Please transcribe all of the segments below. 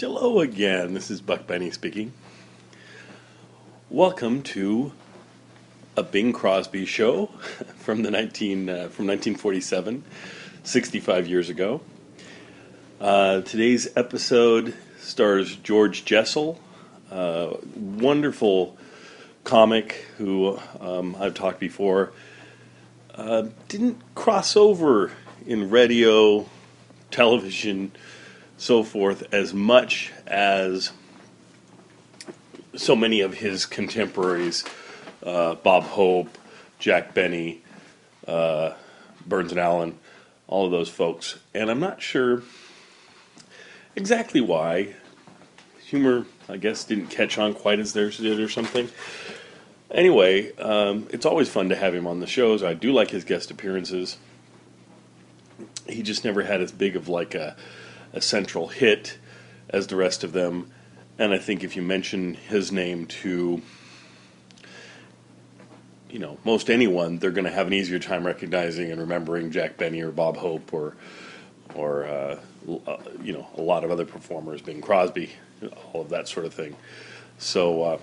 Hello again. This is Buck Benny speaking. Welcome to a Bing Crosby show from the 19 uh, from 1947, 65 years ago. Uh, today's episode stars George Jessel, uh, wonderful comic who um, I've talked before. Uh, didn't cross over in radio, television, so forth as much as so many of his contemporaries, uh, Bob Hope, Jack Benny, uh, Burns and Allen, all of those folks. And I'm not sure exactly why. Humor, I guess, didn't catch on quite as theirs did or something. Anyway, um, it's always fun to have him on the shows. I do like his guest appearances. He just never had as big of like a, a central hit as the rest of them. And I think if you mention his name to, you know, most anyone, they're going to have an easier time recognizing and remembering Jack Benny or Bob Hope or, or uh, uh, you know, a lot of other performers, Bing Crosby, all of that sort of thing. So uh,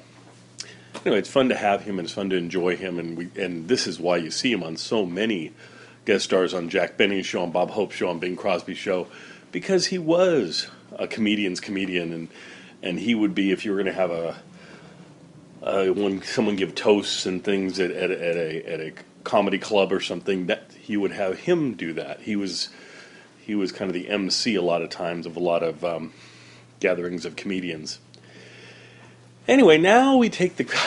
anyway, it's fun to have him and it's fun to enjoy him, and we and this is why you see him on so many guest stars on Jack Benny's show, on Bob Hope's show, on Bing Crosby's show, because he was a comedian's comedian, and and he would be if you were going to have a uh, when someone give toasts and things at, at, at a at a comedy club or something, that he would have him do that. He was he was kind of the MC a lot of times of a lot of um, gatherings of comedians. Anyway, now we take the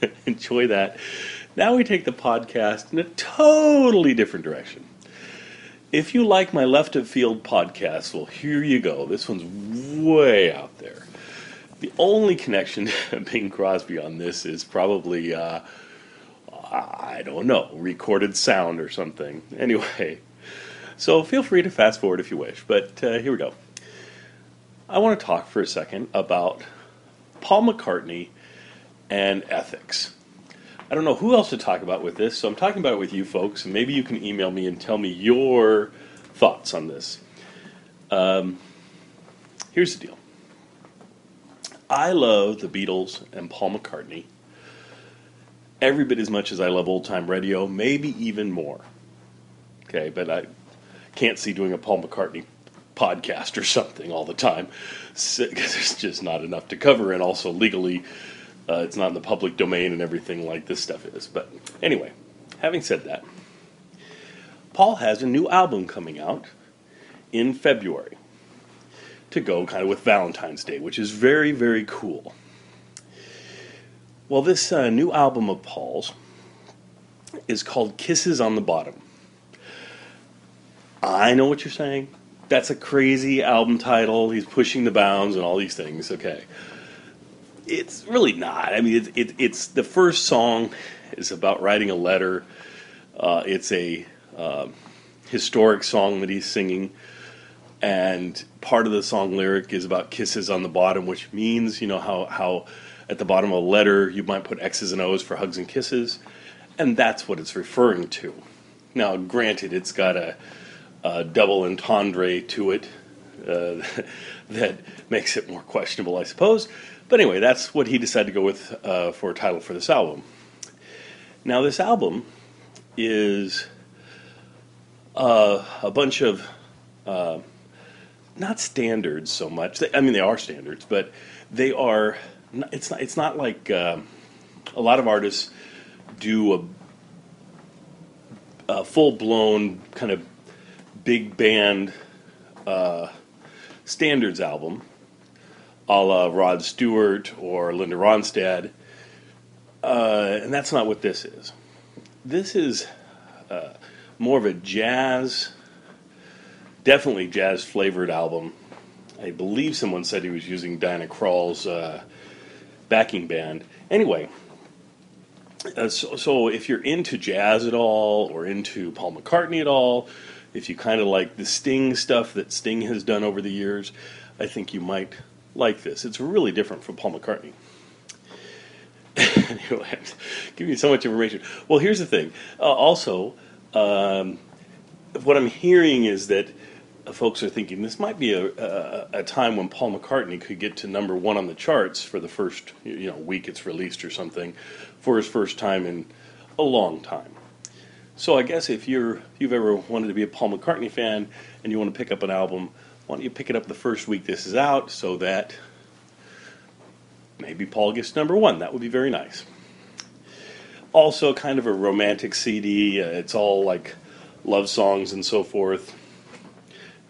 enjoy that. Now we take the podcast in a totally different direction. If you like my left of field podcast, well, here you go. This one's way out there. The only connection to Bing Crosby on this is probably, uh, I don't know, recorded sound or something. Anyway, so feel free to fast forward if you wish, but uh, here we go. I want to talk for a second about Paul McCartney and ethics. I don't know who else to talk about with this, so I'm talking about it with you folks, and maybe you can email me and tell me your thoughts on this. Um, here's the deal I love the Beatles and Paul McCartney every bit as much as I love old time radio, maybe even more. Okay, but I can't see doing a Paul McCartney podcast or something all the time because there's just not enough to cover, and also legally uh, it's not in the public domain and everything like this stuff is. But anyway, having said that, Paul has a new album coming out in February to go kind of with Valentine's Day, which is very, very cool. Well, this uh, new album of Paul's is called Kisses on the Bottom. I know what you're saying. That's a crazy album title. He's pushing the bounds and all these things. Okay it's really not. I mean, it, it, it's the first song is about writing a letter. Uh, it's a uh, historic song that he's singing, and part of the song lyric is about kisses on the bottom, which means you know how how at the bottom of a letter you might put X's and O's for hugs and kisses, and that's what it's referring to. Now, granted, it's got a, a double entendre to it uh, that makes it more questionable, I suppose. But anyway, that's what he decided to go with uh, for a title for this album. Now, this album is uh, a bunch of uh, not standards so much. I mean, they are standards, but they are. It's not. It's not like uh, a lot of artists do a, a full blown kind of big band uh, standards album a la Rod Stewart or Linda Ronstadt. Uh, and that's not what this is. This is uh, more of a jazz, definitely jazz flavored album. I believe someone said he was using Diana Krall's uh, backing band. Anyway, uh, so, so if you're into jazz at all or into Paul McCartney at all, if you kind of like the Sting stuff that Sting has done over the years, I think you might like this. It's really different from Paul McCartney. giving you so much information. Well, here's the thing. Uh, also, um, what I'm hearing is that folks are thinking this might be a, a, a time when Paul McCartney could get to number one on the charts for the first you know week it's released or something for his first time in a long time. So I guess if you're if you've ever wanted to be a Paul McCartney fan and you want to pick up an album, why don't you pick it up the first week this is out so that maybe Paul gets number one. That would be very nice. Also, kind of a romantic CD. Uh, it's all like love songs and so forth.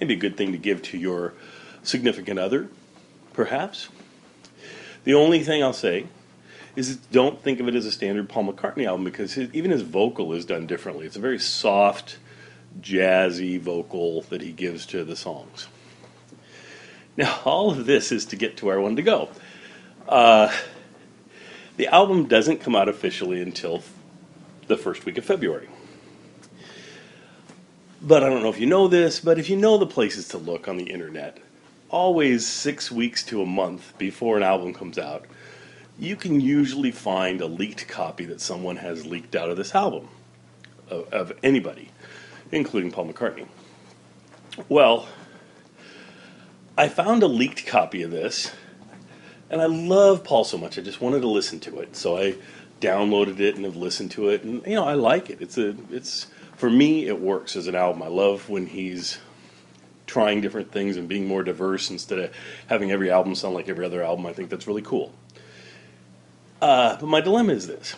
Maybe a good thing to give to your significant other, perhaps. The only thing I'll say is don't think of it as a standard Paul McCartney album because his, even his vocal is done differently. It's a very soft, jazzy vocal that he gives to the songs. Now, all of this is to get to where I wanted to go. Uh, the album doesn't come out officially until the first week of February. But I don't know if you know this, but if you know the places to look on the internet, always six weeks to a month before an album comes out, you can usually find a leaked copy that someone has leaked out of this album, of, of anybody, including Paul McCartney. Well, I found a leaked copy of this, and I love Paul so much. I just wanted to listen to it, so I downloaded it and have listened to it, and you know I like it. It's a it's for me it works as an album. I love when he's trying different things and being more diverse instead of having every album sound like every other album. I think that's really cool. Uh, but my dilemma is this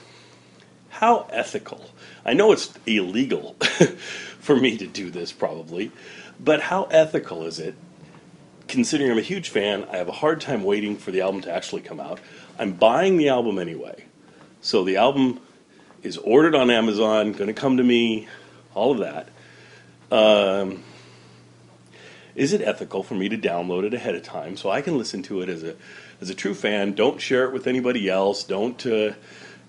how ethical? I know it's illegal for me to do this probably, but how ethical is it? Considering I'm a huge fan, I have a hard time waiting for the album to actually come out. I'm buying the album anyway. So the album is ordered on Amazon, going to come to me, all of that. Um, is it ethical for me to download it ahead of time so I can listen to it as a as a true fan? Don't share it with anybody else. Don't uh,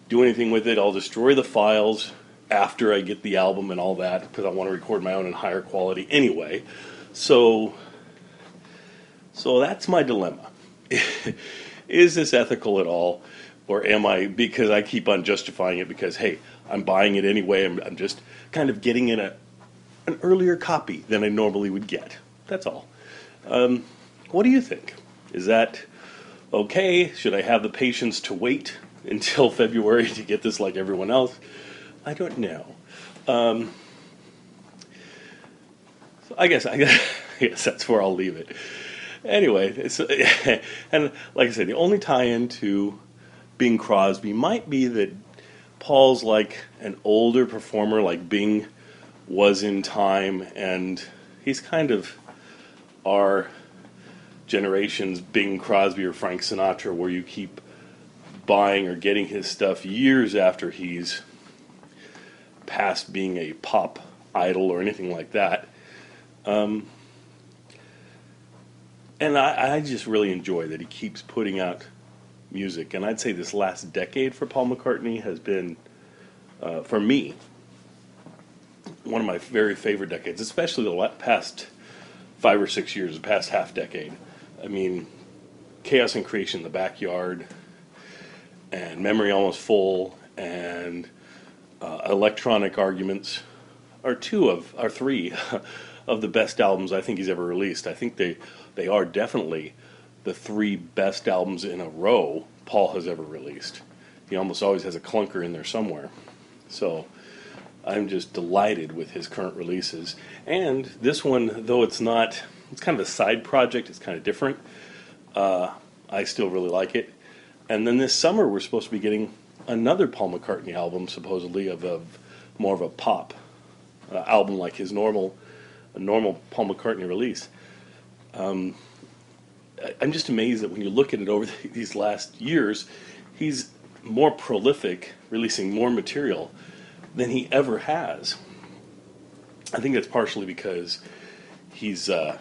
do anything with it. I'll destroy the files after I get the album and all that because I want to record my own in higher quality anyway. So, so that's my dilemma. is this ethical at all? Or am I, because I keep on justifying it because, hey, I'm buying it anyway, I'm, I'm just kind of getting in a, an earlier copy than I normally would get. That's all. Um, what do you think? Is that okay? Should I have the patience to wait until February to get this like everyone else? I don't know. Um, so I guess I guess that's where I'll leave it. Anyway, and like I said, the only tie-in to Bing Crosby might be that Paul's like an older performer, like Bing was in time, and he's kind of our generation's Bing Crosby or Frank Sinatra, where you keep buying or getting his stuff years after he's past being a pop idol or anything like that. Um, and I, I, just really enjoy that he keeps putting out music. And I'd say this last decade for Paul McCartney has been, uh, for me, one of my very favorite decades, especially the past five or six years, the past half decade. I mean, Chaos and Creation in the Backyard, and Memory Almost Full, and uh, Electric Arguments are two of, are three of the best albums I think he's ever released. I think they, they are definitely the three best albums in a row Paul has ever released. He almost always has a clunker in there somewhere. So I'm just delighted with his current releases. And this one, though it's not, it's kind of a side project, it's kind of different. Uh, I still really like it. And then this summer, we're supposed to be getting another Paul McCartney album, supposedly of, of more of a pop uh, album like his normal, normal Paul McCartney release. Um, I'm just amazed that when you look at it over these last years, he's more prolific, releasing more material than he ever has. I think that's partially because he's uh,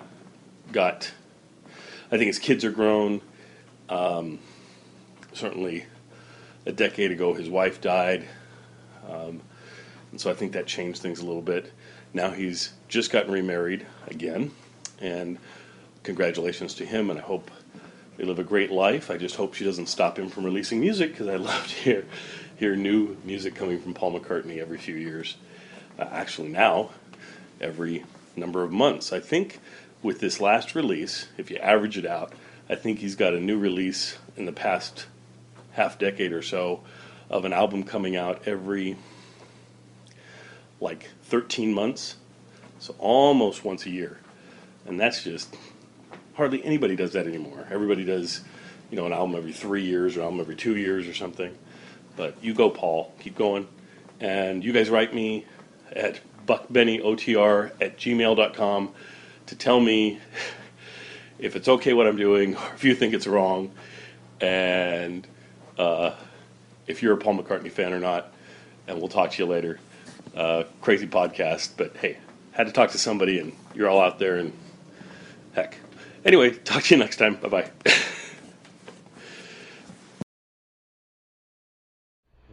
got. I think his kids are grown. Um, certainly, a decade ago, his wife died, um, and so I think that changed things a little bit. Now he's just gotten remarried again, and congratulations to him, and I hope they live a great life. I just hope she doesn't stop him from releasing music because I love to hear hear new music coming from Paul McCartney every few years. Uh, actually, now every number of months. I think with this last release, if you average it out, I think he's got a new release in the past half decade or so of an album coming out every like 13 months. So almost once a year. And that's just hardly anybody does that anymore. Everybody does, you know, an album every three years or album every two years or something. But you go, Paul. Keep going. And you guys write me at buckbennyotr at gmail.com to tell me if it's okay what I'm doing or if you think it's wrong. And uh, if you're a Paul McCartney fan or not. And we'll talk to you later. Uh, crazy podcast, but hey, had to talk to somebody, and you're all out there, and heck. Anyway, talk to you next time. Bye bye.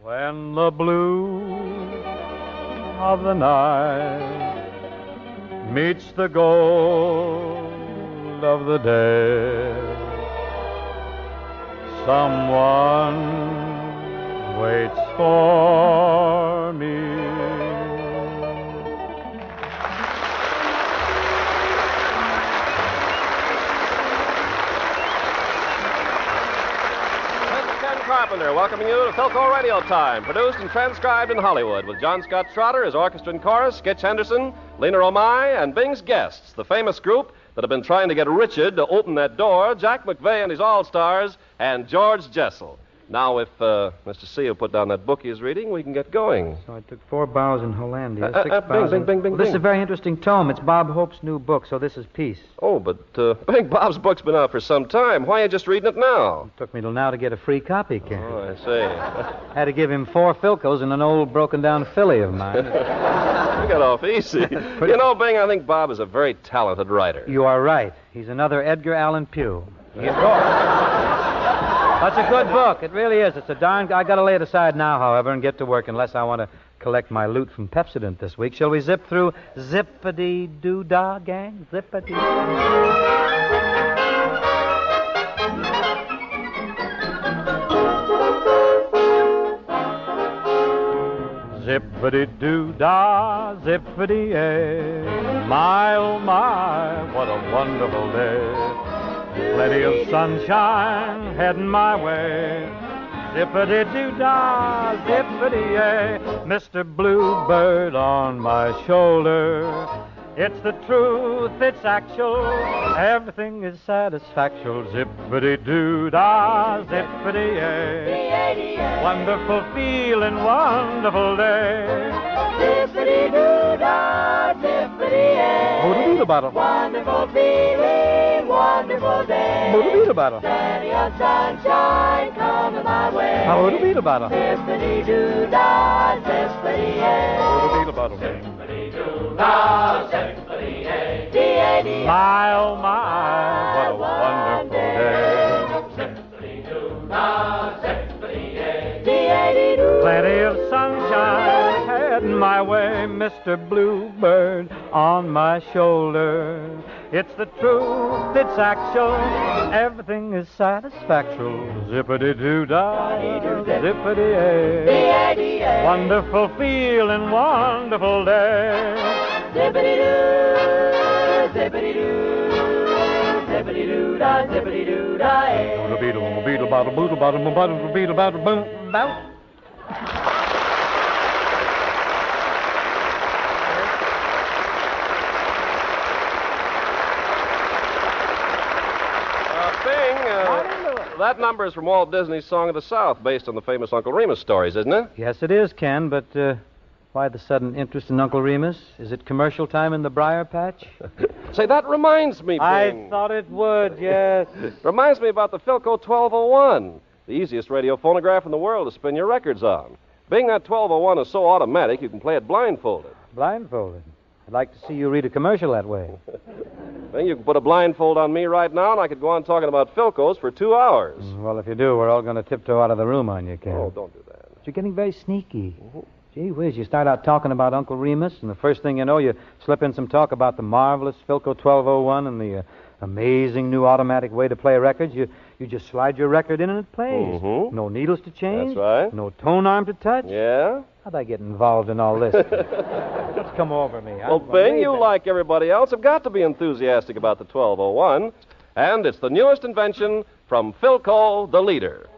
When the blue of the night meets the gold of the day, someone waits for me. Carpenter welcoming you to Philco Radio Time, produced and transcribed in Hollywood with John Scott Trotter, his orchestra and chorus, Skitch Henderson, Lina Romay, and Bing's guests, the famous group that have been trying to get Richard to open that door, Jack McVea and his All-Stars, and George Jessel. Now, if uh, Mr. C will put down that book he's reading, we can get going. So I took four bows in Hollandia. Uh, uh, six uh, bing, bows in- bing, bing, bing, Well, This is a very interesting tome. It's Bob Hope's new book, so this is peace. Oh, but uh, think Bob's book's been out for some time. Why are you just reading it now? It Took me till now to get a free copy, Ken. Oh, I see. Had to give him four Philcos and an old broken down filly of mine. you got off easy. you know, Bing, I think Bob is a very talented writer. you are right. He's another Edgar Allan Poe. That's a good book. It really is. It's a darn. I got to lay it aside now, however, and get to work unless I want to collect my loot from Pepsodent this week. Shall we zip through Zippity Doo Dah Gang? Zippity. Zippity doo dah, zippity ay. My oh my, what a wonderful day. Plenty of sunshine heading my way. Zippity doo dah, zippity eh. ay. Mr. Bluebird on my shoulder. It's the truth, it's actual. Everything is satisfactual. Zippity doo dah, zippity eh. ay. Eh. Wonderful feeling, wonderful day. Wonderful feeling, wonderful day. Plenty of sunshine coming my way. Boodle bottle. Zippity doo dah, zippity yay. Boodle bottle. D-A-D. My oh my, what a wonderful day. D-A-D doo. Plenty of sunshine heading my way, Mr. Bluebird on my shoulder. It's the truth, it's actual, everything is satisfactual. Zippity doo dah, zippity a. Wonderful feeling, wonderful day. Zippity doo, zippity doo. Zippity doo dah, zippity doo dah, eh. Beetle, beetle bottle, boodle bottle, bottle, beetle bottle, boom, bout. Uh, Bing, uh, that number is from Walt Disney's Song of the South, based on the famous Uncle Remus stories, isn't it? Yes, it is, Ken, but uh, why the sudden interest in Uncle Remus? Is it commercial time in the Briar Patch? Say, that reminds me, I thought it would, yes. Reminds me about the Philco 1201, the easiest radio phonograph in the world to spin your records on. Being that 1201 is so automatic, you can play it blindfolded. Blindfolded. I'd like to see you read a commercial that way. Then you can put a blindfold on me right now, and I could go on talking about Philcos for two hours. Well, if you do, we're all going to tiptoe out of the room on you, Ken. Oh, don't do that. You're getting very sneaky. Gee whiz, you start out talking about Uncle Remus, and the first thing you know, you slip in some talk about the marvelous Philco 1201 and the uh, amazing new automatic way to play records. You you just slide your record in and it plays. Mhm. No needles to change. That's right. No tone arm to touch. Yeah? How'd I get involved in all this? Just come over me? Well, I'm Bing, you, like everybody else, have got to be enthusiastic about the 1201. And it's the newest invention from Philco, the leader.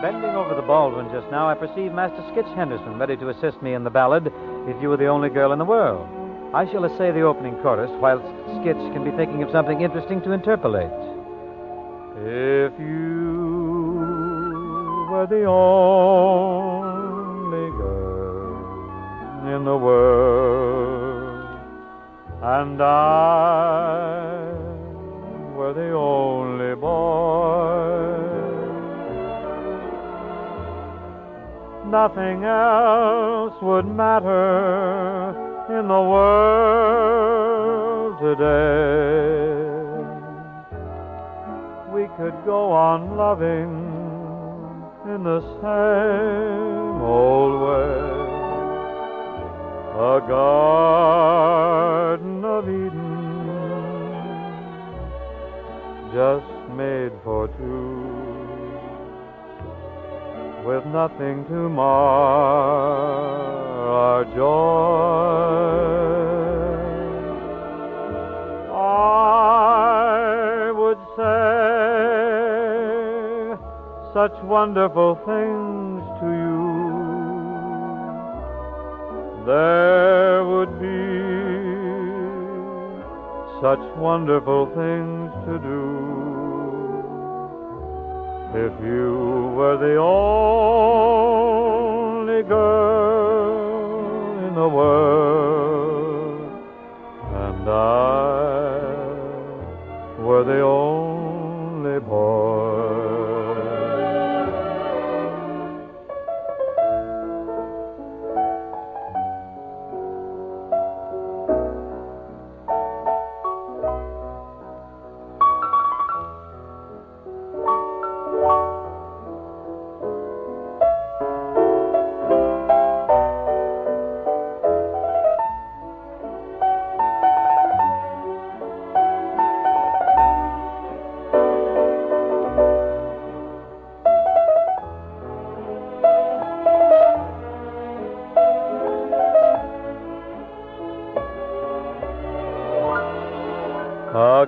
Bending over the Baldwin just now, I perceive Master Skitch Henderson ready to assist me in the ballad, If You Were the Only Girl in the World. I shall essay the opening chorus, whilst Skitch can be thinking of something interesting to interpolate. If you were the only girl in the world, and I were the only nothing else would matter in the world today. We could go on loving in the same old way. A garden of Eden just made for two with nothing to mar our joy. I would say such wonderful things to you. There would be such wonderful things to do. If you were the only girl in the world, and I were the only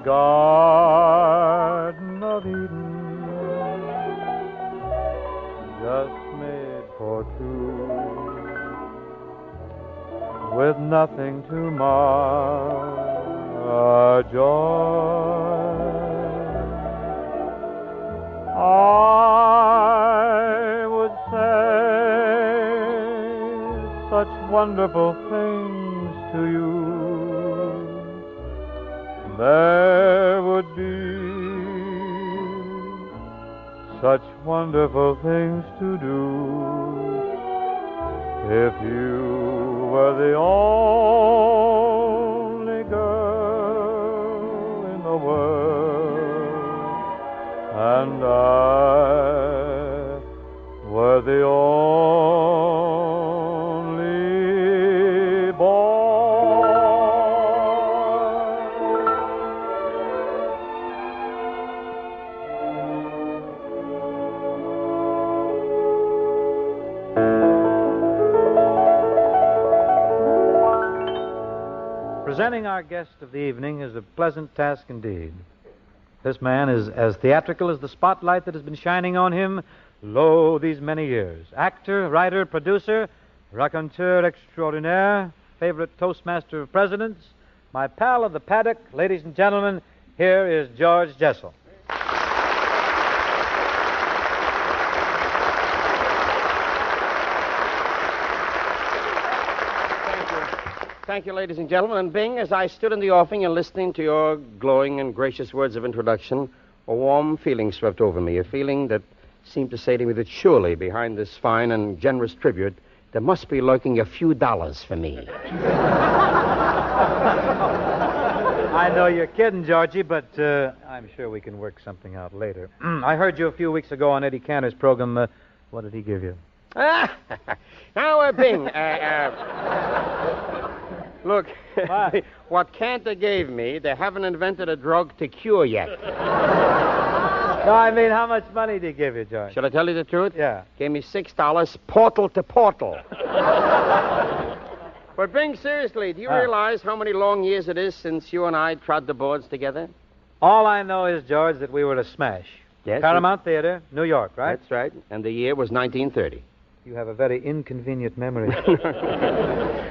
garden of Eden just made for two with nothing to mar our joy. I would say such wonderful things to you. There would be such wonderful things to do if you were the only girl in the world. And I our guest of the evening is a pleasant task indeed. This man is as theatrical as the spotlight that has been shining on him, lo, these many years. Actor, writer, producer, raconteur extraordinaire, favorite toastmaster of presidents, my pal of the paddock, ladies and gentlemen, here is George Jessel. Thank you, ladies and gentlemen. And Bing, as I stood in the offing and listening to your glowing and gracious words of introduction, a warm feeling swept over me, a feeling that seemed to say to me that surely behind this fine and generous tribute, there must be lurking a few dollars for me. I know you're kidding, Georgie, but uh, I'm sure we can work something out later. I heard you a few weeks ago on Eddie Cantor's program. Uh, what did he give you? Ah, now, uh, Bing, uh, uh, look, What? what Cantor gave me, they haven't invented a drug to cure yet. No, I mean, how much money did he give you, George? Shall I tell you the truth? Yeah. Gave me six dollars, portal to portal. but Bing, seriously, do you Huh. realize how many long years it is since you and I trod the boards together? All I know is, George, that we were a smash. Yes. Paramount Theater, New York, right? That's right. And the year was 1930. You have a very inconvenient memory.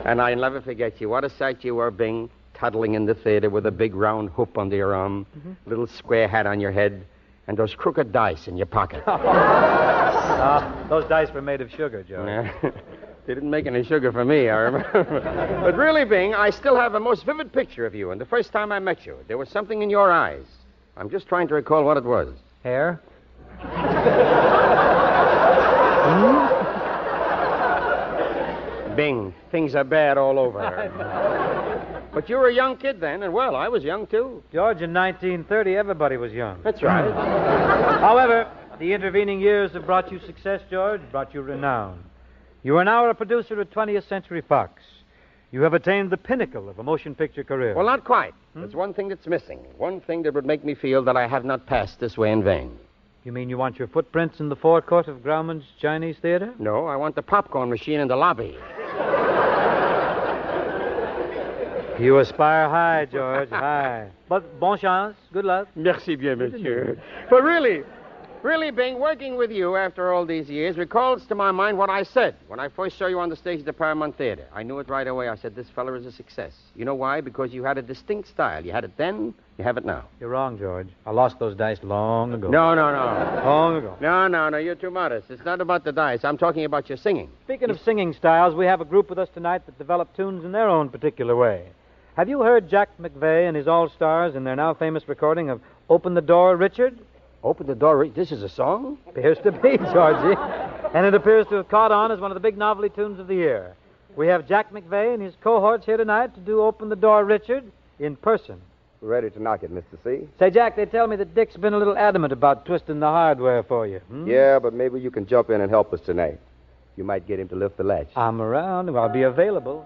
and I'll never forget you. What a sight you were, Bing, toddling in the theater with a big round hoop under your arm, little square hat on your head, and those crooked dice in your pocket. uh, those dice were made of sugar, Joe. Yeah. they didn't make any sugar for me, I remember. but really, Bing, I still have a most vivid picture of you. And the first time I met you, there was something in your eyes. I'm just trying to recall what it was. Hair? Bing, things are bad all over. but you were a young kid then, and well, I was young too. George, in 1930, everybody was young. That's right. However, the intervening years have brought you success, George, brought you renown. You are now a producer at 20th Century Fox. You have attained the pinnacle of a motion picture career. well, not quite. Hmm? There's one thing that's missing. One thing that would make me feel that I have not passed this way in vain. You mean you want your footprints in the forecourt of Grauman's Chinese Theater? No, I want the popcorn machine in the lobby. You aspire high, George, high. But bon chance, good luck. Merci bien, monsieur. But really, really, Bing, working with you after all these years recalls to my mind what I said when I first saw you on the stage at the Paramount Theater. I knew it right away. I said, this fella is a success. You know why? Because you had a distinct style. You had it then, you have it now. You're wrong, George. I lost those dice long ago. No, no, no. Long ago. No, no, no, you're too modest. It's not about the dice. I'm talking about your singing. Speaking of singing styles, we have a group with us tonight that develop tunes in their own particular way. Have you heard Jack McVea and his All Stars in their now famous recording of Open the Door, Richard? Open the door. This is a song? Appears to be, Georgie. and it appears to have caught on as one of the big novelty tunes of the year. We have Jack McVea and his cohorts here tonight to do Open the Door, Richard in person. Ready to knock it, Mr. C. Say, Jack, they tell me that Dick's been a little adamant about twisting the hardware for you. hmm? Yeah, but maybe you can jump in and help us tonight. You might get him to lift the latch. I'm around. I'll be available.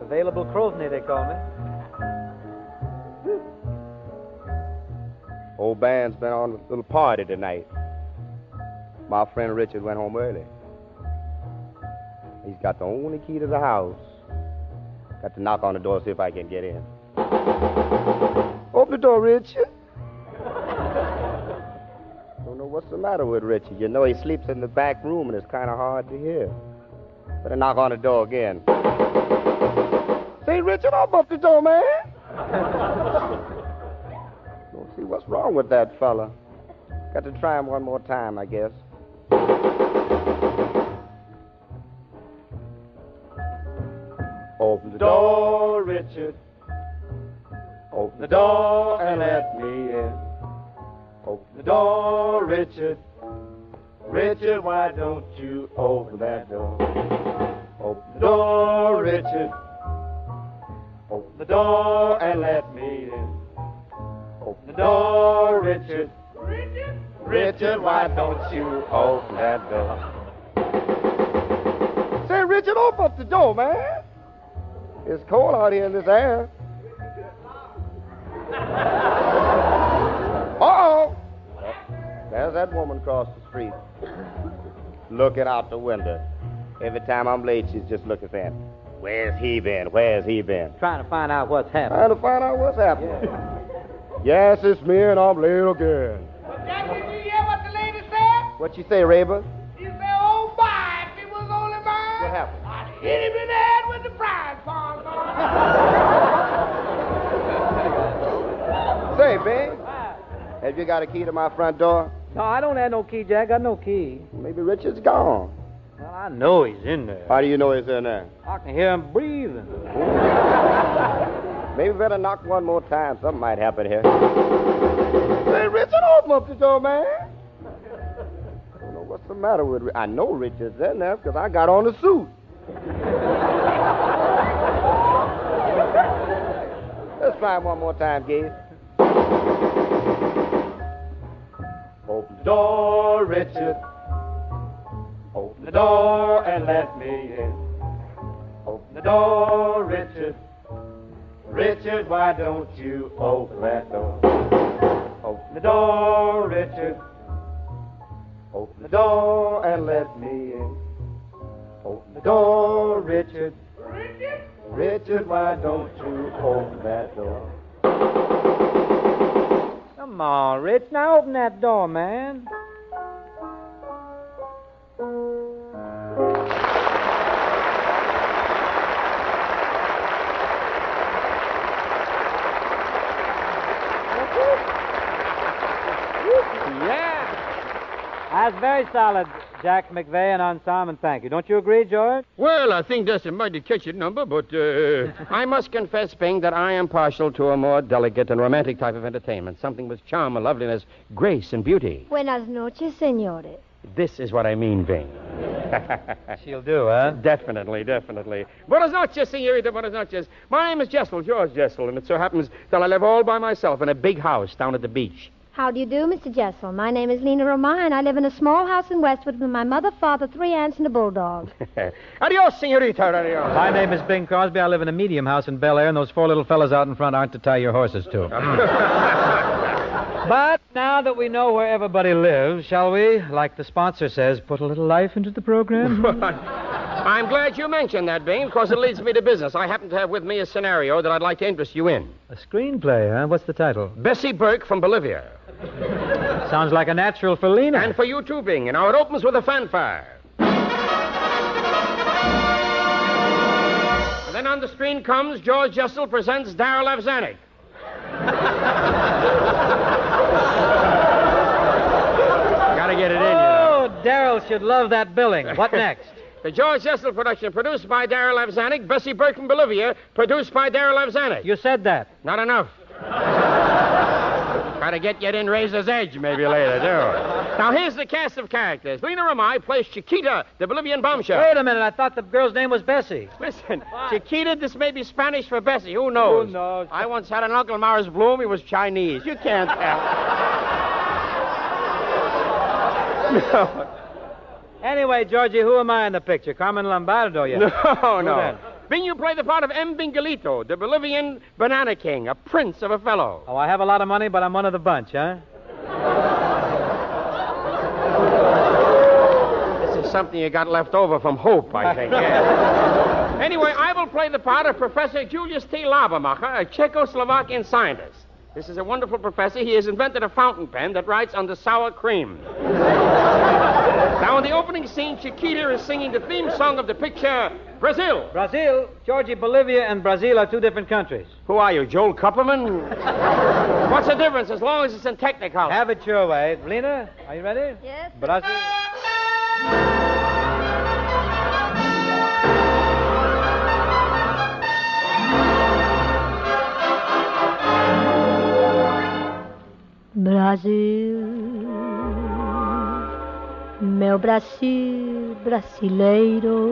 Available Crosney, they call me. Old band's been on a little party tonight. My friend Richard went home early. He's got the only key to the house. Got to knock on the door see if I can get in. Open the door, Richard. Don't know what's the matter with Richard. You know he sleeps in the back room and it's kind of hard to hear. Better knock on the door again. Say, Richard, open up the door, man. See what's wrong with that fella. Got to try him one more time, I guess. Open the door, Richard. Open the door and let me in. Open the door, Richard. Richard, why don't you open that door? Open the door, Richard. Open the door and let me in. Open the door, Richard. Richard? Richard, why don't you open that door? Say, Richard, open up the door, man. It's cold out here in this air. Uh-oh. There's that woman across the street. Looking out the window. Every time I'm late, she's just looking saying, Where's he been? Where's he been? Trying to find out what's happening. Trying to find out what's happening. Yes, it's me and I'm late again. Jack, did you hear what the lady said? What you say, Raber? She said, oh, my, if it was only mine. What happened? I'd hit him in the head with the frying pan. Say, Bing, have you got a key to my front door? No, I don't have no key, Jack. I got no key. Maybe Richard's gone. Well, I know he's in there. How do you know he's in there? I can hear him breathing. Maybe we better knock one more time. Something might happen here. Say, Richard, open up the door, man. I don't know what's the matter with Ri- I know Richard's in there because I got on a suit. Let's try one more time, Gabe. Open the door, Richard. Open the door and let me in. Open the door, Richard. Richard, why don't you open that door? Open the door, Richard. Open the door and let me in. Open the door, Richard. Richard, why don't you open that door? Come on, Rich. Now open that door, man. Yeah. That's very solid, Jack McVea and ensemble. Thank you. Don't you agree, George? Well, I think that's a mighty catchy number, but uh... I must confess, Bing, that I am partial to a more delicate and romantic type of entertainment, something with charm and loveliness, grace and beauty. Buenas noches, señores. This is what I mean, Bing. She'll do, huh? Definitely, definitely. Buenas noches, senorita, buenas noches. My name is Jessel, George Jessel, and it so happens that I live all by myself in a big house down at the beach. How do you do, Mr. Jessel? My name is Lina Romay, and I live in a small house in Westwood with my mother, father, three aunts, and a bulldog. adios, senorita, adios. My name is Bing Crosby. I live in a medium house in Bel Air, and those four little fellas out in front aren't to tie your horses to. but now that we know where everybody lives, shall we, like the sponsor says, put a little life into the program? I'm glad you mentioned that, Bing, because it leads me to business. I happen to have with me a scenario that I'd like to interest you in. a screenplay, huh? What's the title? Bessie Burke from Bolivia. Sounds like a natural for Lina. And for you too, Bing. And now it opens with a fanfare. And then on the screen comes George Jessel presents Darryl F. Zanuck. Gotta get it in, you know. Oh, Darryl should love that billing. What next? The George Jessel production, produced by Darryl F. Zanuck, Bessie Burke from Bolivia, produced by Daryl Avzanik. You said that. Not enough. Try to get you in Razor's Edge maybe later, too. Now, here's the cast of characters. Lina Romay plays Chiquita, the Bolivian bombshell. Wait a minute. I thought the girl's name was Bessie. Listen, Chiquita, this may be Spanish for Bessie. Who knows? Who knows? I once had an Uncle Morris Bloom. He was Chinese. You can't tell. Anyway, Georgie, who am I in the picture? Carmen Lombardo, yeah. No, no. then? You play the part of M. Bingalito, the Bolivian banana king, a prince of a fellow. Oh, I have a lot of money, but I'm one of the bunch, huh? This is something you got left over from Hope, I think. yes. anyway, I will play the part of Professor Julius T. Labermacher, a Czechoslovakian scientist. This is a wonderful professor. He has invented a fountain pen that writes on the sour cream. now, in the opening scene, Chiquita is singing the theme song of the picture Brazil. Brazil, Georgie, Bolivia, and Brazil are two different countries. Who are you, Joel Kupperman? What's the difference as long as it's in Technicolor? Have it your way. Lina, are you ready? Yes. Brazil. Brasil, meu Brasil brasileiro,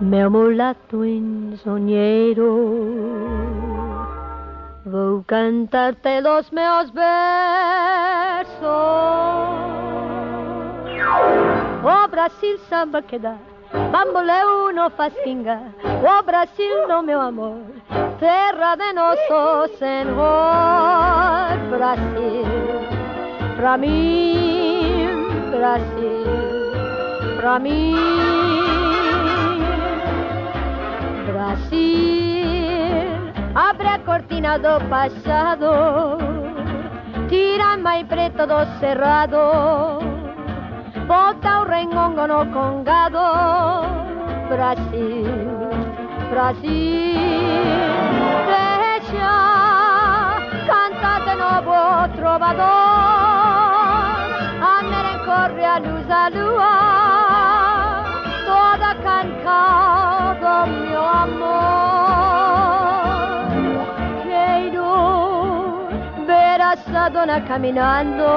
meu mulato ensonheiro, vou cantar-te os meus versos. O Brasil samba que dá, bamboleu não faz pinga. O Brasil, não meu amor, terra de nosso Senhor. Brasil, pra mim, Brasil, pra mim. Brasil, abre a cortina do passado, tira a mai preto do cerrado. Bota o rengongo no congado. Brasil, Brasil Deixa canta de novo trovador. A merencorre a luz a lua Toda cancada, meu amor. Quero ver essa dona caminhando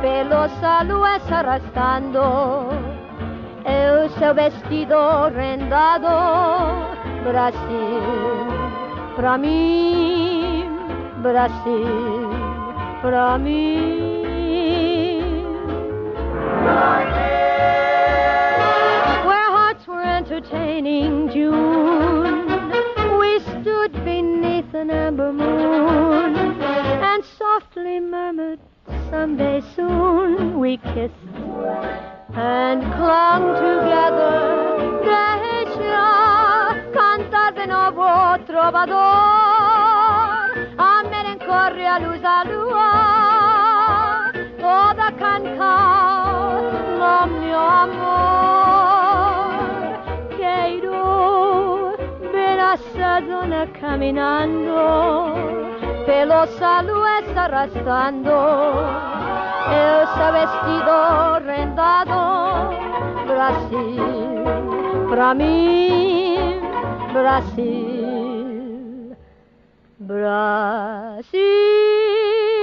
pelos alues arrastando el seu vestido rendado Brasil pra mim Brasil pra mim Where hearts were entertaining June, we stood beneath an amber moon and softly murmured, Someday soon we kissed and clung together. Deixa cantar de novo trovador a melancolia luz a lua toda cantar no meu amor quero ver a caminando pelos alues arrastrando el seu vestido rendado Brasil pra mim Brasil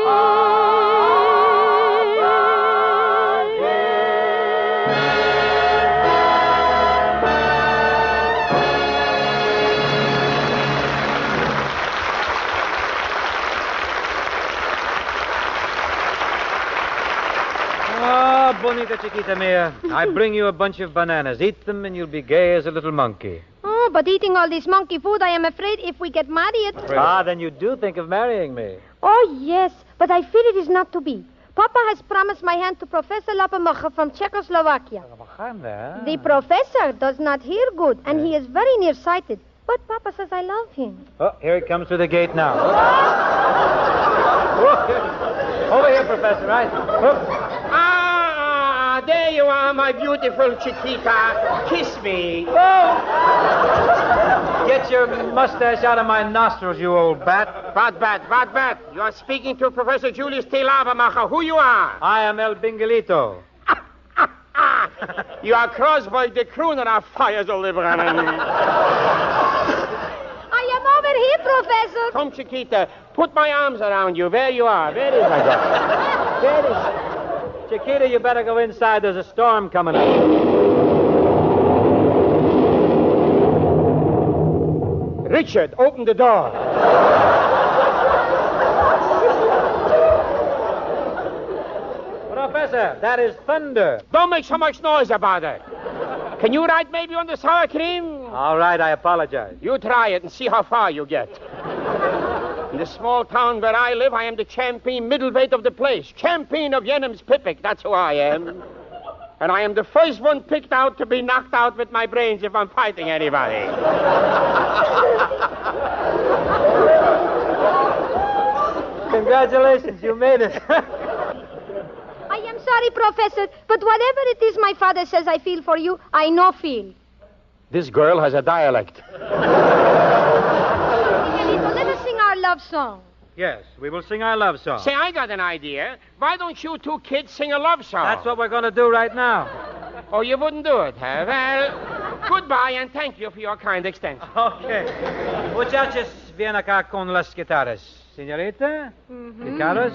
Ah, bonita chiquita mia. I bring you a bunch of bananas. Eat them and you'll be gay as a little monkey. Oh, but eating all this monkey food, I am afraid if we get married. Ah, then you do think of marrying me. Oh, yes, but I fear it is not to be. Papa has promised my hand to Professor Lapamacher from Czechoslovakia. The professor does not hear good, and he is very nearsighted. But Papa says I love him. Oh, here he comes through the gate now. Over here, Professor, right? Ah, there you are, ah, my beautiful Chiquita. Kiss me. Oh. Get your mustache out of my nostrils, you old bat. What bat, what bat? You are speaking to Professor Julius T. Lavamacher. Who you are? I am El Bingelito. You are Crosby the crooner of fires of Libranen. I am over here, Professor. Come, Chiquita, put my arms around you. There you are. There is my girl. There is. Chiquita, you better go inside. There's a storm coming up. Richard, open the door. Professor, that is thunder. Don't make so much noise about it. Can you ride maybe on the sour cream? All right, I apologize. You try it and see how far you get. In the small town where I live, I am the champion middleweight of the place. Champion of Yenham's Pipic, that's who I am. And I am the first one picked out to be knocked out with my brains if I'm fighting anybody. Congratulations, you made it. I am sorry, Professor, but whatever it is my father says I feel for you, I no feel. This girl has a dialect. Miguelito, let us sing our love song. yes, we will sing our love song. Say, I got an idea. Why don't you two kids sing a love song? That's what we're going to do right now. Oh, you wouldn't do it, huh? Well, goodbye and thank you for your kind extension. Okay. Muchachos, viene acá con las guitarras. Señorita, mm-hmm. guitarras.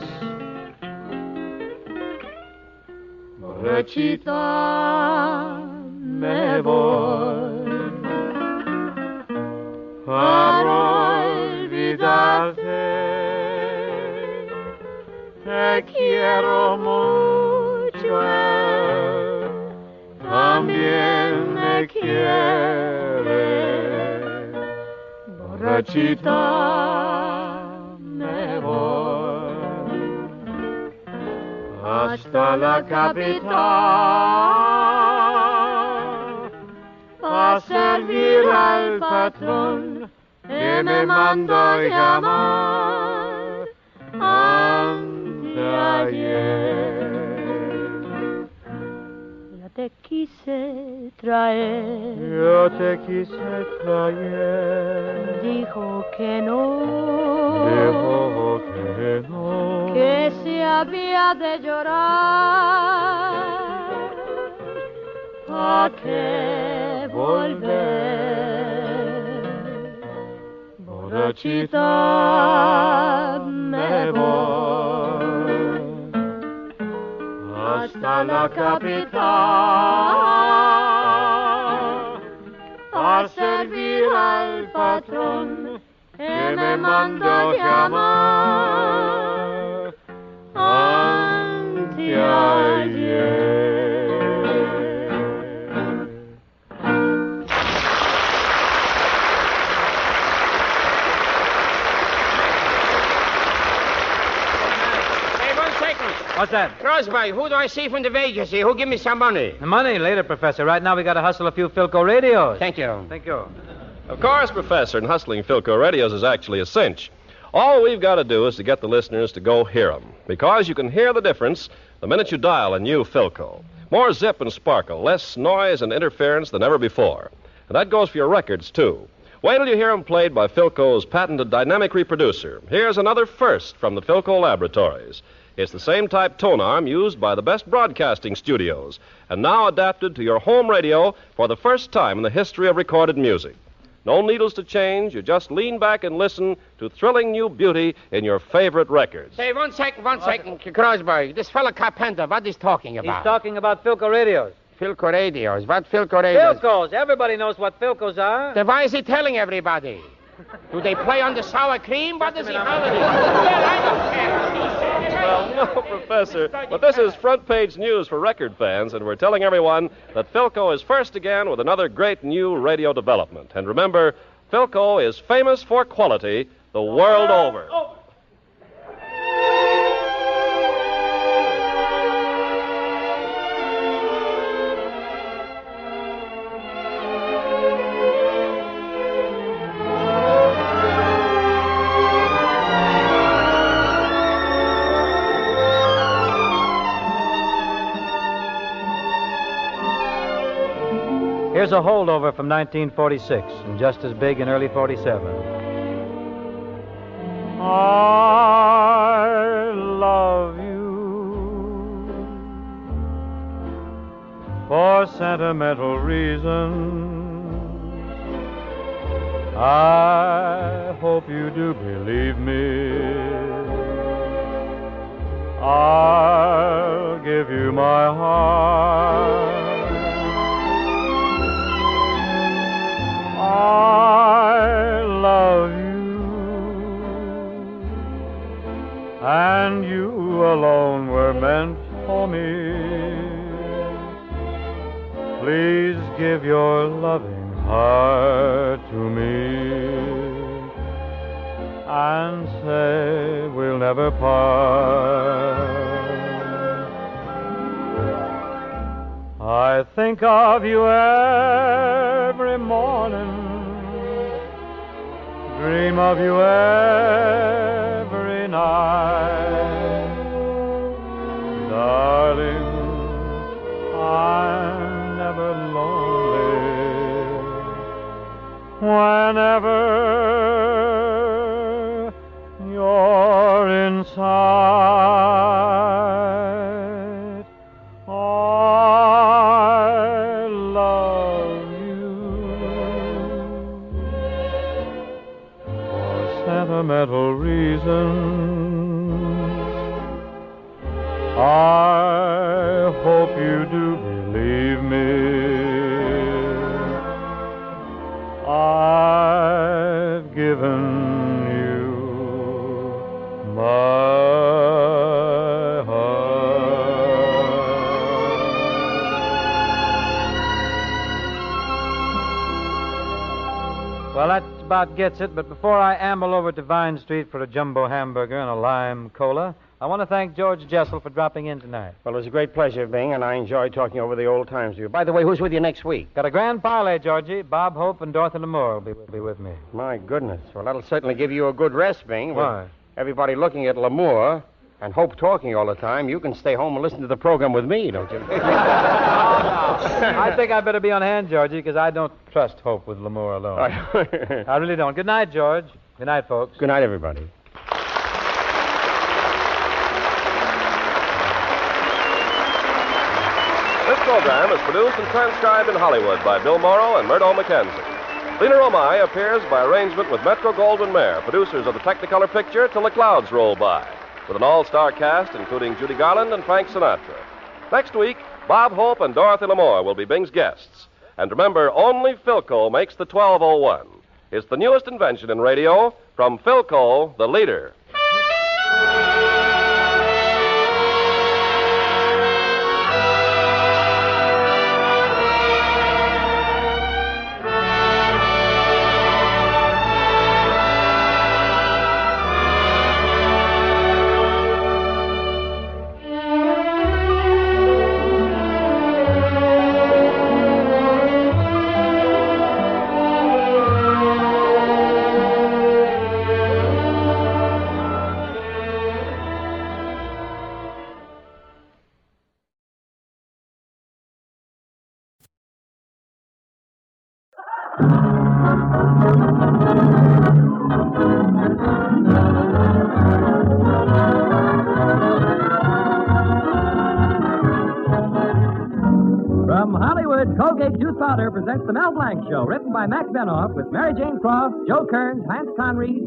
Borrachita, me voy para olvidarte. Te quiero mucho, también me quiere. Borrachita, me voy hasta la capital a servir al patrón que me mandó llamar anteayer. Yo te quise traer. Yo te quise traer. Dijo que no. Dijo que no. Que se había de llorar. ¿A qué volver? Borrachita me voy hasta la capital a servir al patrón que me mandó llamar anteayer. What's that? Crosby, who do I see from the Vegas here? Who give me some money? The money later, Professor. Right now we got to hustle a few Philco radios. Thank you. Thank you. Of course, Professor, and hustling Philco radios is actually a cinch. All we've got to do is to get the listeners to go hear 'em, because you can hear the difference the minute you dial a new Philco. More zip and sparkle, less noise and interference than ever before. And that goes for your records, too. Wait till you hear 'em played by Philco's patented dynamic reproducer. Here's another first from the Philco laboratories. It's the same type tone arm used by the best broadcasting studios, and now adapted to your home radio for the first time in the history of recorded music. No needles to change. You just lean back and listen to thrilling new beauty in your favorite records. Hey, one second, one second, Crosby. This fellow Carpenter, what is talking about? He's talking about Philco radios. Philco radios. What Philco radios? Philcos. Everybody knows what Philcos are. Then why is he telling everybody? Do they play on the sour cream? What does he how it is? Well, I don't care. Well, no, Professor, but this is front page news for record fans, and we're telling everyone that Philco is first again with another great new radio development. And remember, Philco is famous for quality the world over. Here's a holdover from 1946, and just as big in early 47. I love you for sentimental reasons. I hope you do believe me. I'll give you my heart. I love you, and you alone were meant for me. Please give your loving heart to me and say we'll never part. I think of you every morning, dream of you every night. Darling, I'm never lonely whenever you're inside. About gets it, but before I amble over to Vine Street for a jumbo hamburger and a lime cola, I want to thank George Jessel for dropping in tonight. Well, it was a great pleasure, Bing, and I enjoyed talking over the old times with you. By the way, who's with you next week? Got a grand parlay, Georgie. Bob Hope and Dorothy Lamour will be, will be with me. My goodness. Well, that'll certainly give you a good rest, Bing. Why? Everybody looking at Lamour and Hope talking all the time. You can stay home and listen to the program with me, don't you? I think I better be on hand, Georgie, because I don't trust Hope with Lamour alone. I really don't. Good night, George. Good night, folks. Good night, everybody. This program is produced and transcribed in Hollywood by Bill Morrow and Murdo McKenzie. Lina Romay appears by arrangement with Metro Goldwyn Mayer, producers of the Technicolor picture Till the Clouds Roll By, with an all-star cast including Judy Garland and Frank Sinatra. Next week, Bob Hope and Dorothy Lamour will be Bing's guests. And remember, only Philco makes the 1201. It's the newest invention in radio from Philco, the leader.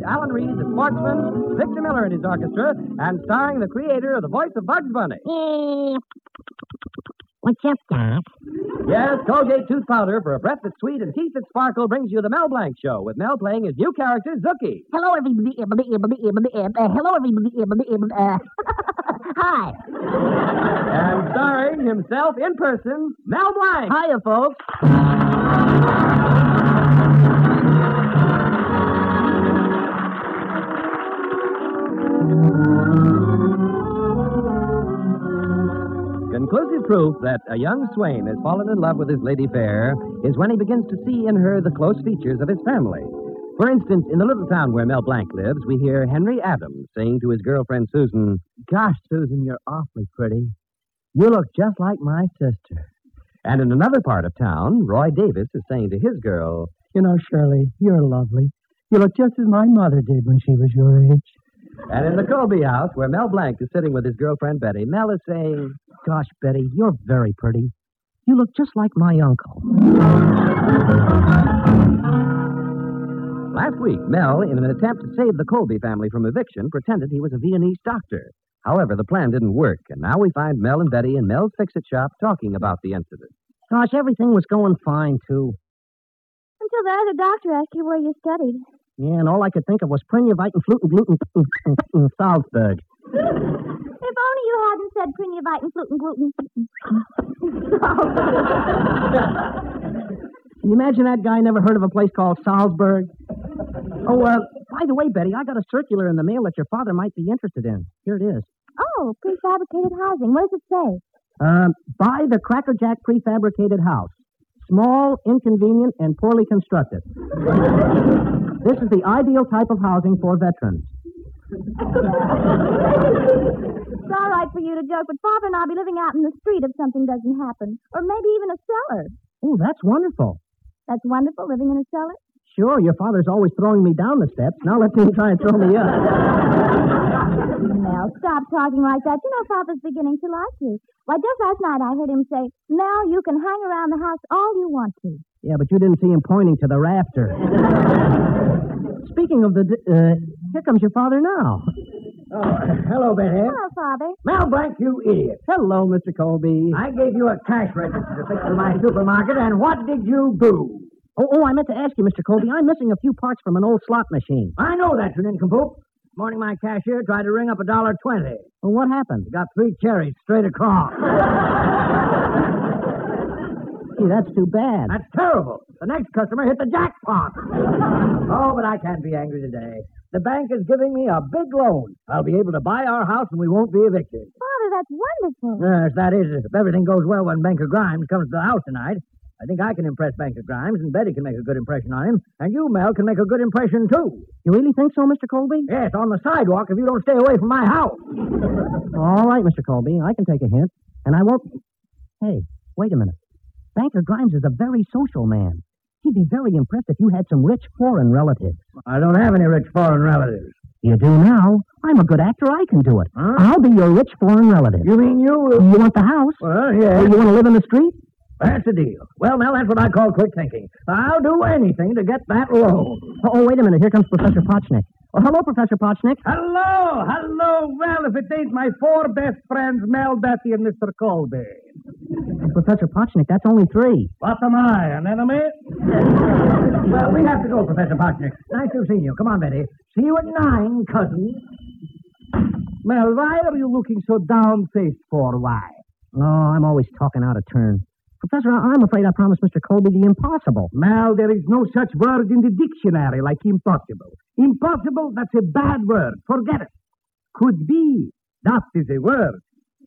Alan Reed, the sportsman, Victor Miller and his orchestra, and starring the creator of the voice of Bugs Bunny. What's up, Doc? Yes, Colgate Tooth Powder for a breath that's sweet and teeth that sparkle brings you The Mel Blanc Show, with Mel playing his new character, Zookie. Hello, everybody. everybody, everybody, everybody, Uh, hello, everybody. everybody, everybody, Uh, hi. And starring himself in person, Mel Blanc. Hiya, folks. Conclusive proof that a young swain has fallen in love with his lady fair is when he begins to see in her the close features of his family. For instance, in the little town where Mel Blanc lives, we hear Henry Adams saying to his girlfriend Susan, Gosh, Susan, you're awfully pretty. You look just like my sister. And in another part of town, Roy Davis is saying to his girl, You know, Shirley, you're lovely. You look just as my mother did when she was your age. And in the Colby house, where Mel Blanc is sitting with his girlfriend Betty, Mel is saying, Gosh, Betty, you're very pretty. You look just like my uncle. Last week, Mel, in an attempt to save the Colby family from eviction, pretended he was a Viennese doctor. However, the plan didn't work, and now we find Mel and Betty in Mel's Fix-It shop talking about the incident. Gosh, everything was going fine, too. Until the other doctor asked you where you studied. Yeah, and all I could think of was Prinuvite and Fluten Gluten in Salzburg. If only you hadn't said Prinuvite and Fluten Gluten. Can you imagine that guy never heard of a place called Salzburg? Oh, uh, by the way, Betty, I got a circular in the mail that your father might be interested in. Here it is. Oh, prefabricated housing. What does it say? Um, buy the Cracker Jack prefabricated house. Small, inconvenient, and poorly constructed. this is the ideal type of housing for veterans. It's all right for you to joke, but Father and I'll be living out in the street if something doesn't happen. Or maybe even a cellar. Oh, that's wonderful. That's wonderful, living in a cellar. Sure, your father's always throwing me down the steps. Now let him try and throw me up. Mel, stop talking like that. You know Father's beginning to like you. Why, just last night I heard him say, Mel, you can hang around the house all you want to. Yeah, but you didn't see him pointing to the rafter. Speaking of the. Uh, here comes your father now. Oh, hello, Betty. Hello, Father. Mel Blanc, you idiot. Hello, Mr. Colby. I gave you a cash register to fix for my supermarket, and what did you do? Oh, oh, I meant to ask you, Mr. Colby. I'm missing a few parts from an old slot machine. I know that's an nincompoop. This morning, my cashier tried to ring up a dollar twenty. Well, what happened? Got three cherries straight across. Gee, that's too bad. That's terrible. The next customer hit the jackpot. oh, but I can't be angry today. The bank is giving me a big loan. I'll be able to buy our house and we won't be evicted. Father, that's wonderful. Yes, that is, if everything goes well when Banker Grimes comes to the house tonight. I think I can impress Banker Grimes, and Betty can make a good impression on him, and you, Mel, can make a good impression, too. You really think so, Mr. Colby? Yes, on the sidewalk if you don't stay away from my house. All right, Mr. Colby. I can take a hint. And I won't. Hey, wait a minute. Banker Grimes is a very social man. He'd be very impressed if you had some rich foreign relatives. I don't have any rich foreign relatives. You do now. I'm a good actor. I can do it. Huh? I'll be your rich foreign relative. You mean you? Uh, you want the house? Well, yeah. You want to live in the street? That's the deal. Well, now that's what I call quick thinking. I'll do anything to get that loan. Oh, oh, wait a minute. Here comes Professor Potchnick. Oh, hello, Professor Potchnick. Hello, hello. Well, if it ain't my four best friends, Mel, Betty, and Mr. Colby. Professor Potchnick, that's only three. What am I, an enemy? well, we have to go, Professor Potchnick. Nice to have seen you. Come on, Betty. See you at nine, cousin. Mel, why are you looking so down-faced for? Why? Oh, I'm always talking out of turn. Professor, I- I'm afraid I promised Mr. Colby the impossible. Mel, there is no such word in the dictionary like impossible. Impossible, that's a bad word. Forget it. Could be. That is a word.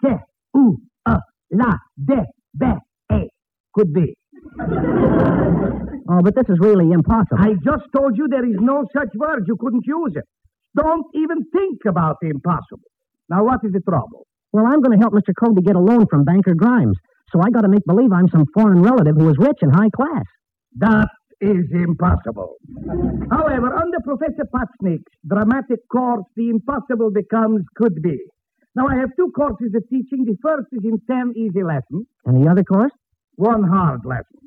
Se, u, a, la, de, be, e. Could be. Oh, but this is really impossible. I just told you there is no such word. You couldn't use it. Don't even think about the impossible. Now, what is the trouble? Well, I'm going to help Mr. Colby get a loan from Banker Grimes. So I got to make believe I'm some foreign relative who is rich and high class. That is impossible. However, under Professor Potsnick's dramatic course, the impossible becomes could be. Now, I have two courses of teaching. The first is in 10 easy lessons. And the other course? One hard lesson.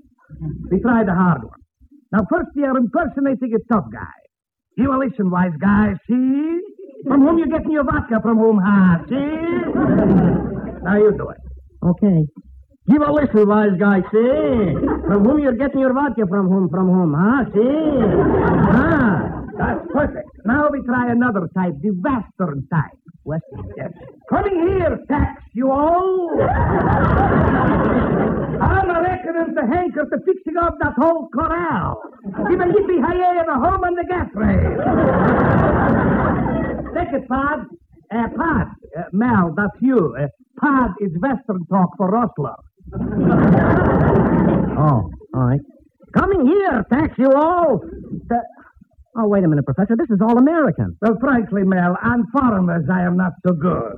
We try the hard one. Now, first, we are impersonating a tough guy. You will listen, wise guy. See? From whom you getting your vodka? From whom, huh? See? now, you do it. Okay. Give a listen, wise guy. See? From whom you're getting your vodka? From whom? From whom? Huh? See? Ah, that's perfect. Now we try another type, the Western type. Western, yes. Coming here, tax, you all. I'm a reckoning to hanker to fixing up that whole corral. Give a yippee hi and a home on the gas. Take it, Pod. Uh, Pod. Uh, Mel, that's you. Uh, Pod is Western talk for Rustler. Oh, all right. Coming here, tax you all. The- Oh, wait a minute, Professor. This is all American. Well, frankly, Mel, on foreigners I am not so good.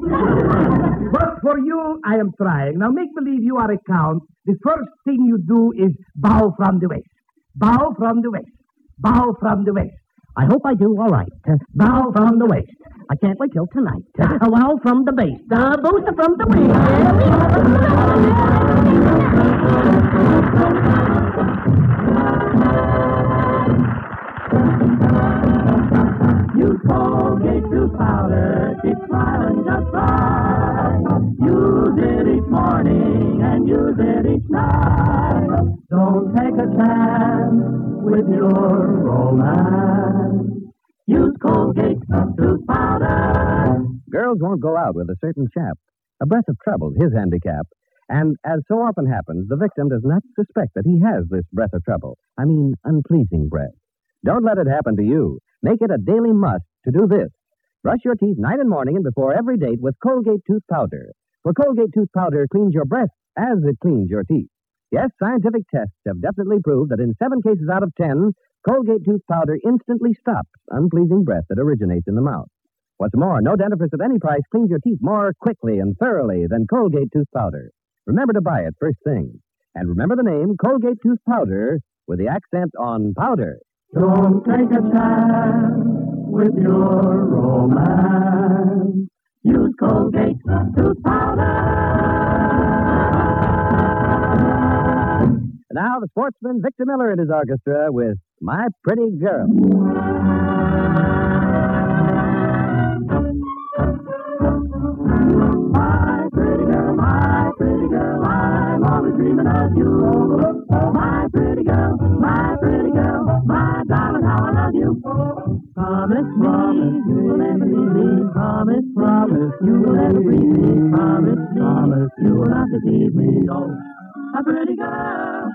but for you, I am trying. Now, make believe you are a count. The first thing you do is bow from the waist. Bow from the waist. Bow from the waist. I hope I do all right. Uh, Bow from the waist. I can't wait till tonight. Uh, well, from the base. Uh, booster from the Use Colgate tooth powder, keep smiling just right. Use it each morning and use it each night. Don't take a chance with your romance. Use Colgate tooth powder. Girls won't go out with a certain chap. A breath of trouble's his handicap. And as so often happens, the victim does not suspect that he has this breath of trouble. I mean, unpleasing breath. Don't let it happen to you. Make it a daily must to do this. Brush your teeth night and morning and before every date with Colgate Tooth Powder. For Colgate Tooth Powder cleans your breath as it cleans your teeth. Yes, scientific tests have definitely proved that in seven cases out of ten, Colgate Tooth Powder instantly stops unpleasing breath that originates in the mouth. What's more, no dentifrice of any price cleans your teeth more quickly and thoroughly than Colgate Tooth Powder. Remember to buy it first thing. And remember the name Colgate Tooth Powder with the accent on powder. Don't take a chance with your romance. Use Colgate tooth powder. Now, the sportsman Victor Miller and his orchestra with My Pretty Girl. My pretty girl, my pretty girl, I'm always dreaming of you. Oh, my pretty girl, my pretty girl, my darling, how I love you. Promise me you will never leave me. Promise, promise you will never leave me. Promise, promise you will not deceive me. Oh, my pretty girl,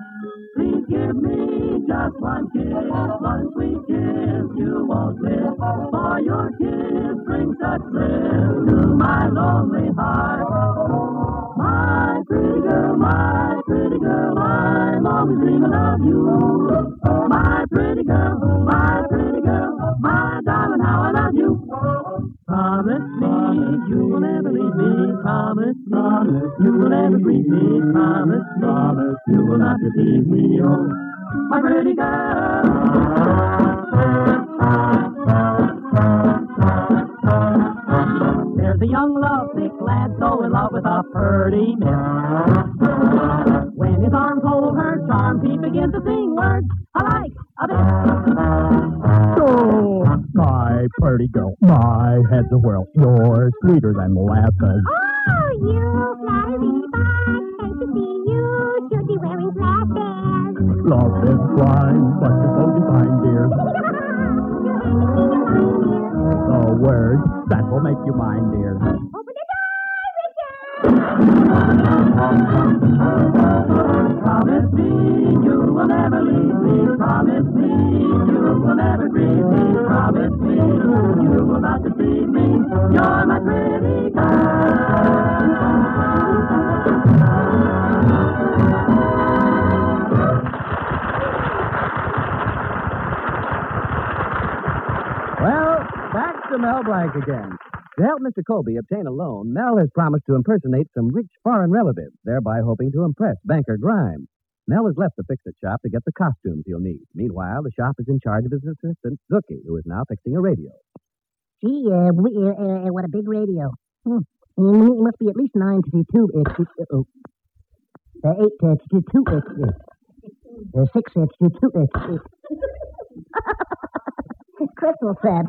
please give me just one kiss, one sweet kiss. You won't live, for your kiss brings such bliss to my lonely heart. My pretty girl, my pretty girl, I'm always dreaming of you. My pretty girl, my pretty girl, my darling, how I love you. Promise me you will never leave me. Promise, promise you will never grieve me. Promise, promise you will not deceive me. Oh, my pretty girl. There's a young lovesick lad so in love with a pretty miss. When his arms hold her charms, he begins to sing words alike of it. My pretty girl, my head's a whirl. You're sweeter than molasses. Oh, you flatter me, but can't you see you should be wearing glasses? Love is blind, but you're so divine, dear. The words that will make you mine, dear. Promise me you will never leave me. Promise me you will never me. Promise me you will not deceive me. You're my pretty Well, back to Mel Blanc again. To help Mr. Colby obtain a loan, Mel has promised to impersonate some rich foreign relative, thereby hoping to impress Banker Grimes. Mel has left the fix-it shop to get the costumes he'll need. Meanwhile, the shop is in charge of his assistant, Zookie, who is now fixing a radio. Gee, uh, we, uh, uh, what a big radio. Hmm. Mm, It must be at least nine to two. Uh, two uh, oh. uh, eight uh, to two. Uh, uh, six uh, to two. Uh, uh. Crystal said.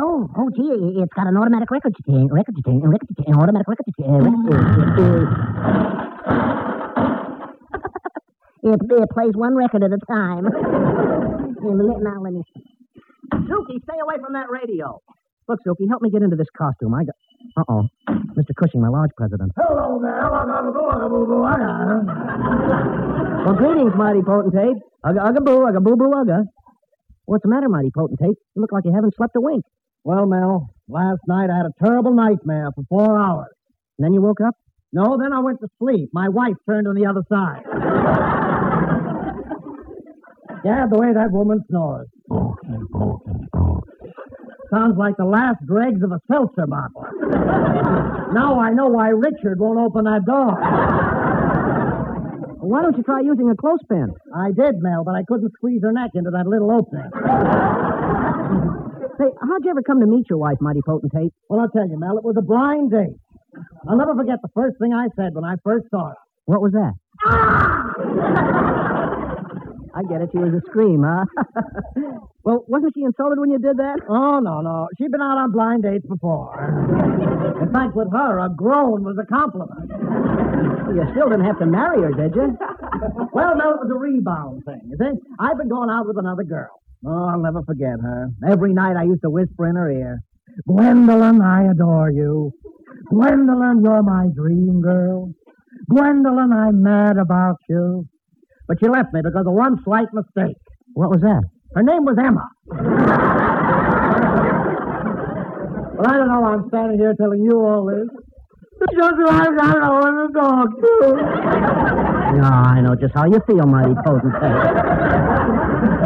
Oh, oh, gee, it's got an automatic record chain, record chain, record automatic record chain, uh, record, uh, uh, it, it plays one record at a time. now let me. Zookie, stay away from that radio. Look, Zookie, help me get into this costume. I got. Uh oh. Mr. Cushing, my lodge president. Hello there. Well, greetings, mighty potentate. Ugga, ugga, boo, ugga, boo, boo, ugga. What's the matter, mighty potentate? You look like you haven't slept a wink. Well, Mel, last night I had a terrible nightmare for four hours. And then you woke up? No, then I went to sleep. My wife turned on the other side. yeah, the way that woman snores. Sounds like the last dregs of a seltzer bottle. now I know why Richard won't open that door. Why don't you try using a clothespin? I did, Mel, but I couldn't squeeze her neck into that little opening. Say, how'd you ever come to meet your wife, mighty potentate? Well, I'll tell you, Mel, it was a blind date. I'll never forget the first thing I said when I first saw her. What was that? Ah! I get it. She was a scream, huh? well, wasn't she insulted when you did that? Oh, no, no. She'd been out on blind dates before. In fact, with her, a groan was a compliment. You still didn't have to marry her, did you? well, no, it was a rebound thing. You see, I've been going out with another girl. Oh, I'll never forget her. Every night I used to whisper in her ear, Gwendolyn, I adore you. Gwendolyn, you're my dream girl. Gwendolyn, I'm mad about you. But she left me because of one slight mistake. What was that? Her name was Emma. well, I don't know why I'm standing here telling you all this. It's just like I don't want to talk to. No, I know just how you feel, mighty potentate.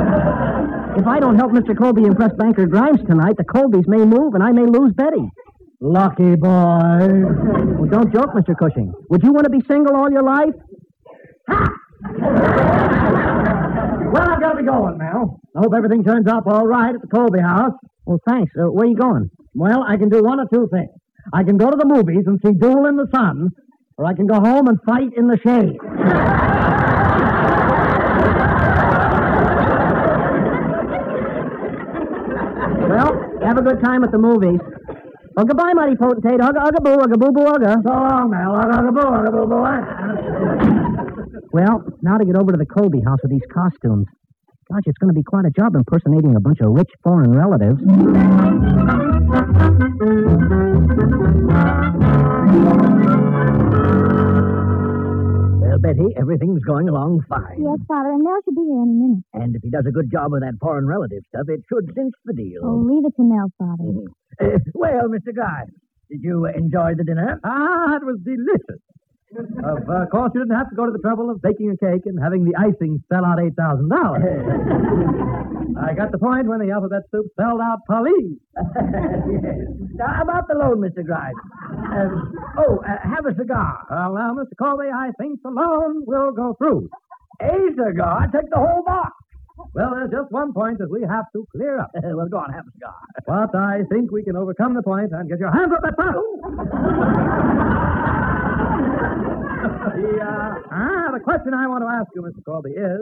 If I don't help Mr. Colby impress Banker Grimes tonight, the Colbys may move and I may lose Betty. Lucky boy. Well, don't joke, Mr. Cushing. Would you want to be single all your life? Well, I've got to be going now. I hope everything turns out all right at the Colby house. Well, thanks. Uh, where are you going? Well, I can do one or two things. I can go to the movies and see Duel in the Sun, or I can go home and fight in the shade. Well, have a good time at the movies. Well, goodbye, mighty potentate. Ugga, ugga, boo, ugga, boo, boo, ugga. So long, Mel. Ugga, ugga, boo, ugga, boo, boo. Well, now to get over to the Colby house with these costumes. Gosh, it's going to be quite a job impersonating a bunch of rich foreign relatives. Well, Betty, everything's going along fine. Yes, Father, and Mel should be here any minute. And if he does a good job with that foreign relative stuff, it should cinch the deal. Oh, leave it to Mel, Father. Uh, well, Mr. Guy, did you enjoy the dinner? Ah, it was delicious. Of uh, course, you didn't have to go to the trouble of baking a cake and having the icing spell out eight thousand dollars. I got the point when the alphabet soup spelled out police. yes. Now, about the loan, Mr. Grimes. Um, oh, uh, have a cigar. Well, now, Mr. Colby, I think the loan will go through. A cigar? Take the whole box. Well, there's just one point that we have to clear up. well, go on, have a cigar. But I think we can overcome the point and get your hands up that fast. the, uh, ah, the question I want to ask you, Mr. Colby, is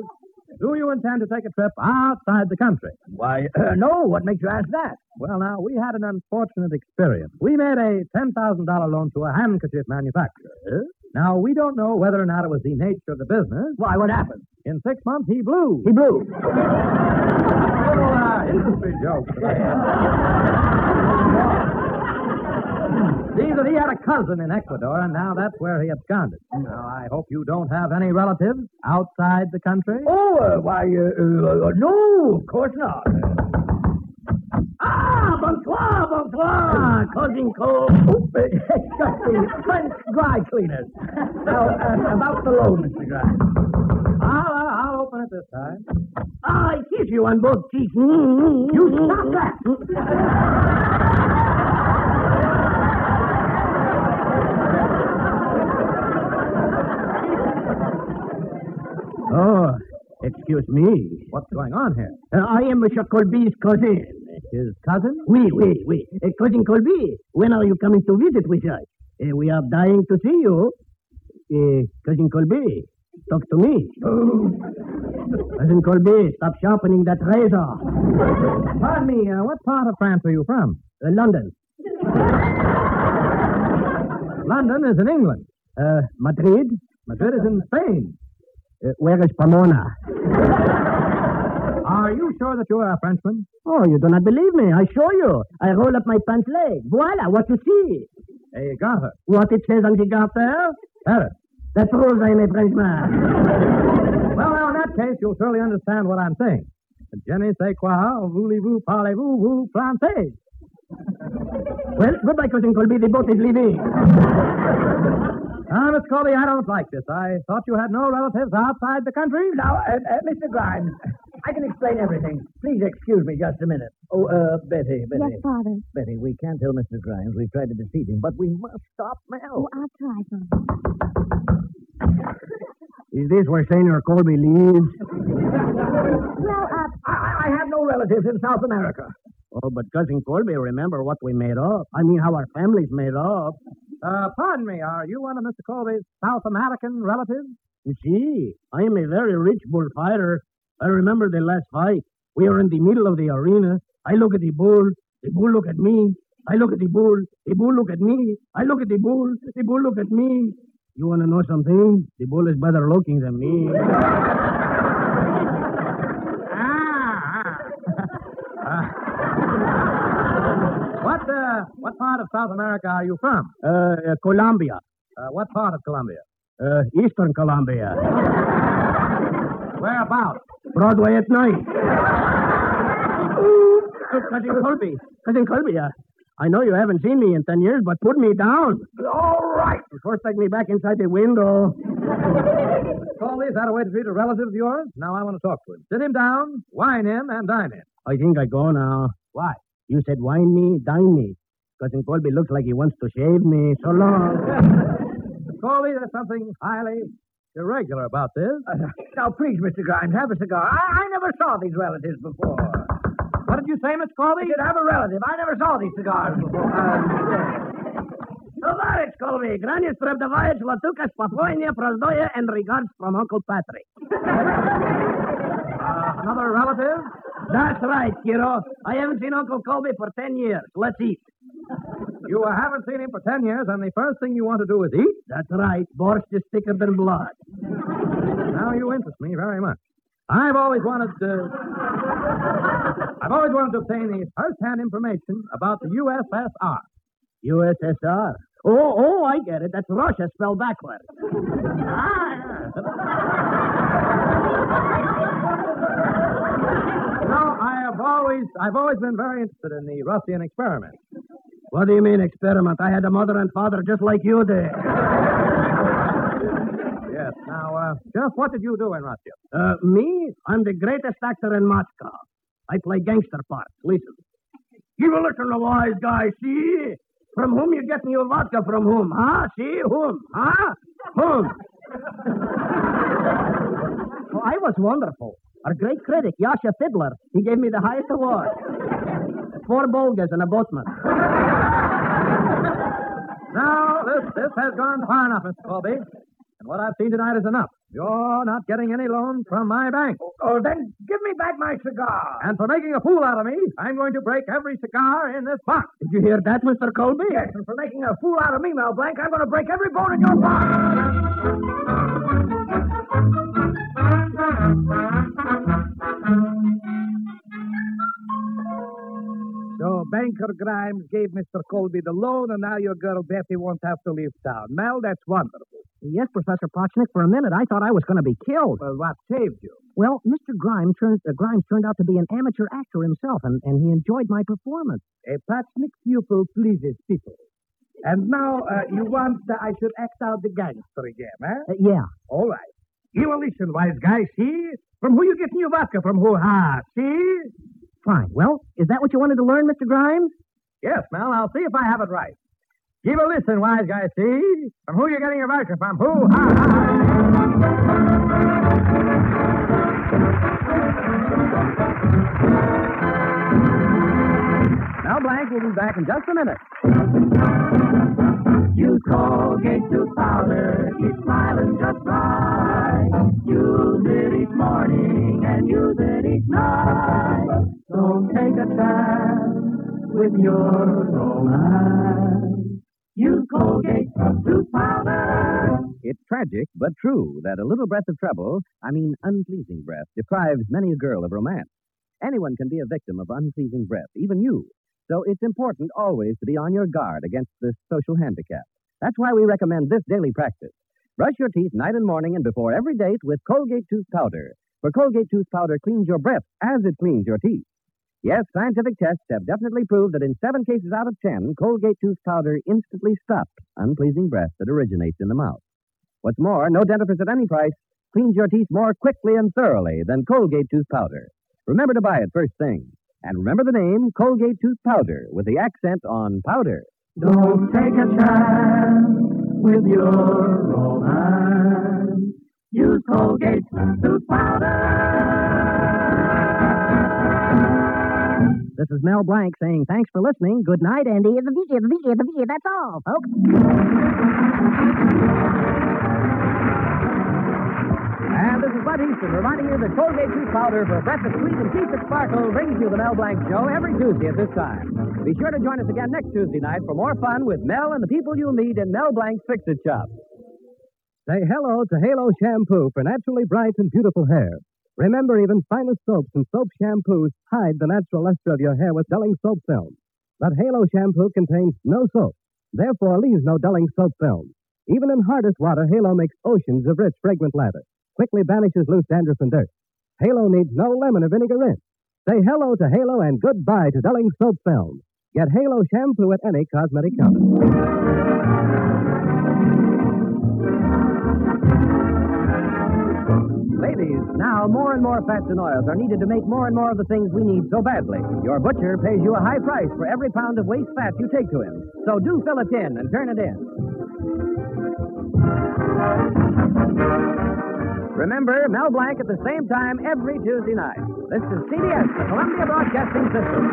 do you intend to take a trip outside the country? Why, uh, no. What makes you ask that? Well, now, we had an unfortunate experience. We made a $10,000 loan to a handkerchief manufacturer. Now, we don't know whether or not it was the nature of the business. Why, what happened? In six months, he blew. He blew. Little uh, industry joke. See that he had a cousin in Ecuador, and now that's where he absconded. Now, I hope you don't have any relatives outside the country. Oh, uh, why, uh, uh, no, of course not. Ah, bonsoir, bonsoir, cousin Cole. Oh, uh, French dry cleaners. Now, uh, about the loan, Mr. Grimes. I'll, uh, I'll open it this time. I kiss you on both cheeks. You stop that. excuse me. What's going on here? Uh, I am Monsieur Colby's cousin. His cousin? Oui, oui, oui. Uh, cousin Colby, when are you coming to visit with us? Uh, we are dying to see you. Uh, cousin Colby, talk to me. cousin Colby, stop sharpening that razor. Pardon me, uh, what part of France are you from? Uh, London. London is in England. Uh, Madrid? Madrid is in Spain. Uh, where is Pomona? Are you sure that you are a Frenchman? Oh, you do not believe me. I show you. I roll up my pants leg. Voila, what you see. A garter. What it says on the garter? Paris. That proves I am a Frenchman. well, now, in that case, you'll surely understand what I'm saying. Je ne sais quoi, voulez-vous, parlez-vous, vous, français? Well, goodbye, Cousin Colby. The boat is leaving. Ah, Miss Colby, I don't like this. I thought you had no relatives outside the country. Now, uh, uh, Mr. Grimes, I can explain everything. Please excuse me just a minute. Oh, uh, Betty, Betty. Yes, Father. Betty, we can't tell Mr. Grimes we've tried to deceive him, but we must stop Mel. Oh, I'll try, Father. Is this where Senor Colby lives? Well, uh, I, I have no relatives in South America. Oh, but Cousin Colby, remember what we made up. I mean, how our families made up. Uh, pardon me, are you one of Mr. Colby's South American relatives? You see, I am a very rich bullfighter. I remember the last fight. We were in the middle of the arena. I look at the bull. The bull look at me. I look at the bull. The bull look at me. I look at the bull. The bull look at me. You want to know something? The bull is better looking than me. What uh, what part of South America are you from? Uh, Colombia. Uh, what part of Colombia? Uh, Eastern Colombia. Whereabouts? Broadway at night. Cousin Colby. Cousin Colby, uh, I know you haven't seen me in ten years, but put me down. All right. First, take me back inside the window. Colby, is that a way to treat a relative of yours? Now I want to talk to him. Sit him down, wine him, and dine him. I think I go now. Why? You said wine me, dine me. Cousin Colby looks like he wants to shave me. So long. Colby, there's something highly irregular about this. Uh, now, please, Mr. Grimes, have a cigar. I, I never saw these relatives before. What did you say, Miss Colby? Did have a relative. I never saw these cigars before. Tovarich Colby, Granius Trebdavayich, Latukas, Papoinia, Prozdoya, and regards from Uncle Patrick. Uh, another relative? That's right, kiddo. I haven't seen Uncle Colby for ten years. Let's eat. You uh, haven't seen him for ten years, and the first thing you want to do is eat? That's right. Borscht is thicker than blood. Now you interest me very much. I've always wanted to. I've always wanted to obtain the first-hand information about the USSR. USSR. Oh, oh, I get it. That's Russia spelled backwards. No, I have always, I've always been very interested in the Russian experiment. What do you mean, experiment? I had a mother and father just like you did. Yes. Now, uh, just what did you do in Russia? Uh, me? I'm the greatest actor in Moscow. I play gangster parts. Listen. Give a listen, the wise guy. See? From whom you getting your vodka? From whom? Huh? See? Whom? Huh? Whom? Oh, I was wonderful. Our great critic, Yasha Fiddler, he gave me the highest award. Four Bolgas and a boatman. Now, this, this has gone far enough, Mr. Colby. And what I've seen tonight is enough. You're not getting any loan from my bank. Oh, then give me back my cigar. And for making a fool out of me, I'm going to break every cigar in this box. Did you hear that, Mr. Colby? Yes, and for making a fool out of me, Mel Blanc, I'm going to break every bone in your body. So Banker Grimes gave Mr. Colby the loan, and now your girl Betty won't have to leave town. Mel, that's wonderful. Yes, Professor Potchnick, for a minute, I thought I was going to be killed. Well, what saved you? Well, Mr. Grimes turned, uh, Grimes turned out to be an amateur actor himself, and, and he enjoyed my performance. A Potchnick pupil pleases people. And now uh, you want that I should act out the gangster again, eh? Uh, yeah. All right. You will listen, wise guy, see? From who you get your vodka? From who? Ha, see? Fine. Well, is that what you wanted to learn, Mr. Grimes? Yes, Mel. I'll see if I have it right. Give a listen, wise guy, see? From who you getting your vodka? From who? Ha, ha, ha. Mel Blanc will be back in just a minute. Use Colgate tooth powder, keep smiling just right. Use it each morning and use it each night. Don't take a chance with your romance. Use Colgate tooth powder. It's tragic, but true, that a little breath of trouble, I mean unpleasing breath, deprives many a girl of romance. Anyone can be a victim of unpleasing breath, even you. So it's important always to be on your guard against this social handicap. That's why we recommend this daily practice. Brush your teeth night and morning and before every date with Colgate tooth powder. For Colgate tooth powder cleans your breath as it cleans your teeth. Yes, scientific tests have definitely proved that in seven cases out of ten, Colgate tooth powder instantly stops unpleasing breath that originates in the mouth. What's more, no dentifrice at any price cleans your teeth more quickly and thoroughly than Colgate tooth powder. Remember to buy it first thing. And remember the name Colgate tooth powder with the accent on powder. Don't take a chance with your romance. Use Colgate tooth powder. This is Mel Blanc saying thanks for listening. Good night, Andy. The the the that's all, folks. And this is Bud Hiestand reminding you that Colgate tooth powder for that's sweet and teeth that sparkle brings you the Mel Blanc Show every Tuesday at this time. Be sure to join us again next Tuesday night for more fun with Mel and the people you'll meet in Mel Blanc's Fix It Shop. Say hello to Halo Shampoo for naturally bright and beautiful hair. Remember, even finest soaps and soap shampoos hide the natural luster of your hair with dulling soap film. But Halo Shampoo contains no soap, therefore leaves no dulling soap film. Even in hardest water, Halo makes oceans of rich, fragrant lather quickly banishes loose dandruff and dirt. Halo needs no lemon or vinegar rinse. Say hello to Halo and goodbye to Dulling Soap Film. Get Halo shampoo at any cosmetic counter. Ladies, now more and more fats and oils are needed to make more and more of the things we need so badly. Your butcher pays you a high price for every pound of waste fat you take to him. So do fill it in and turn it in. Remember, Mel Blanc at the same time every Tuesday night. This is CBS, the Columbia Broadcasting System.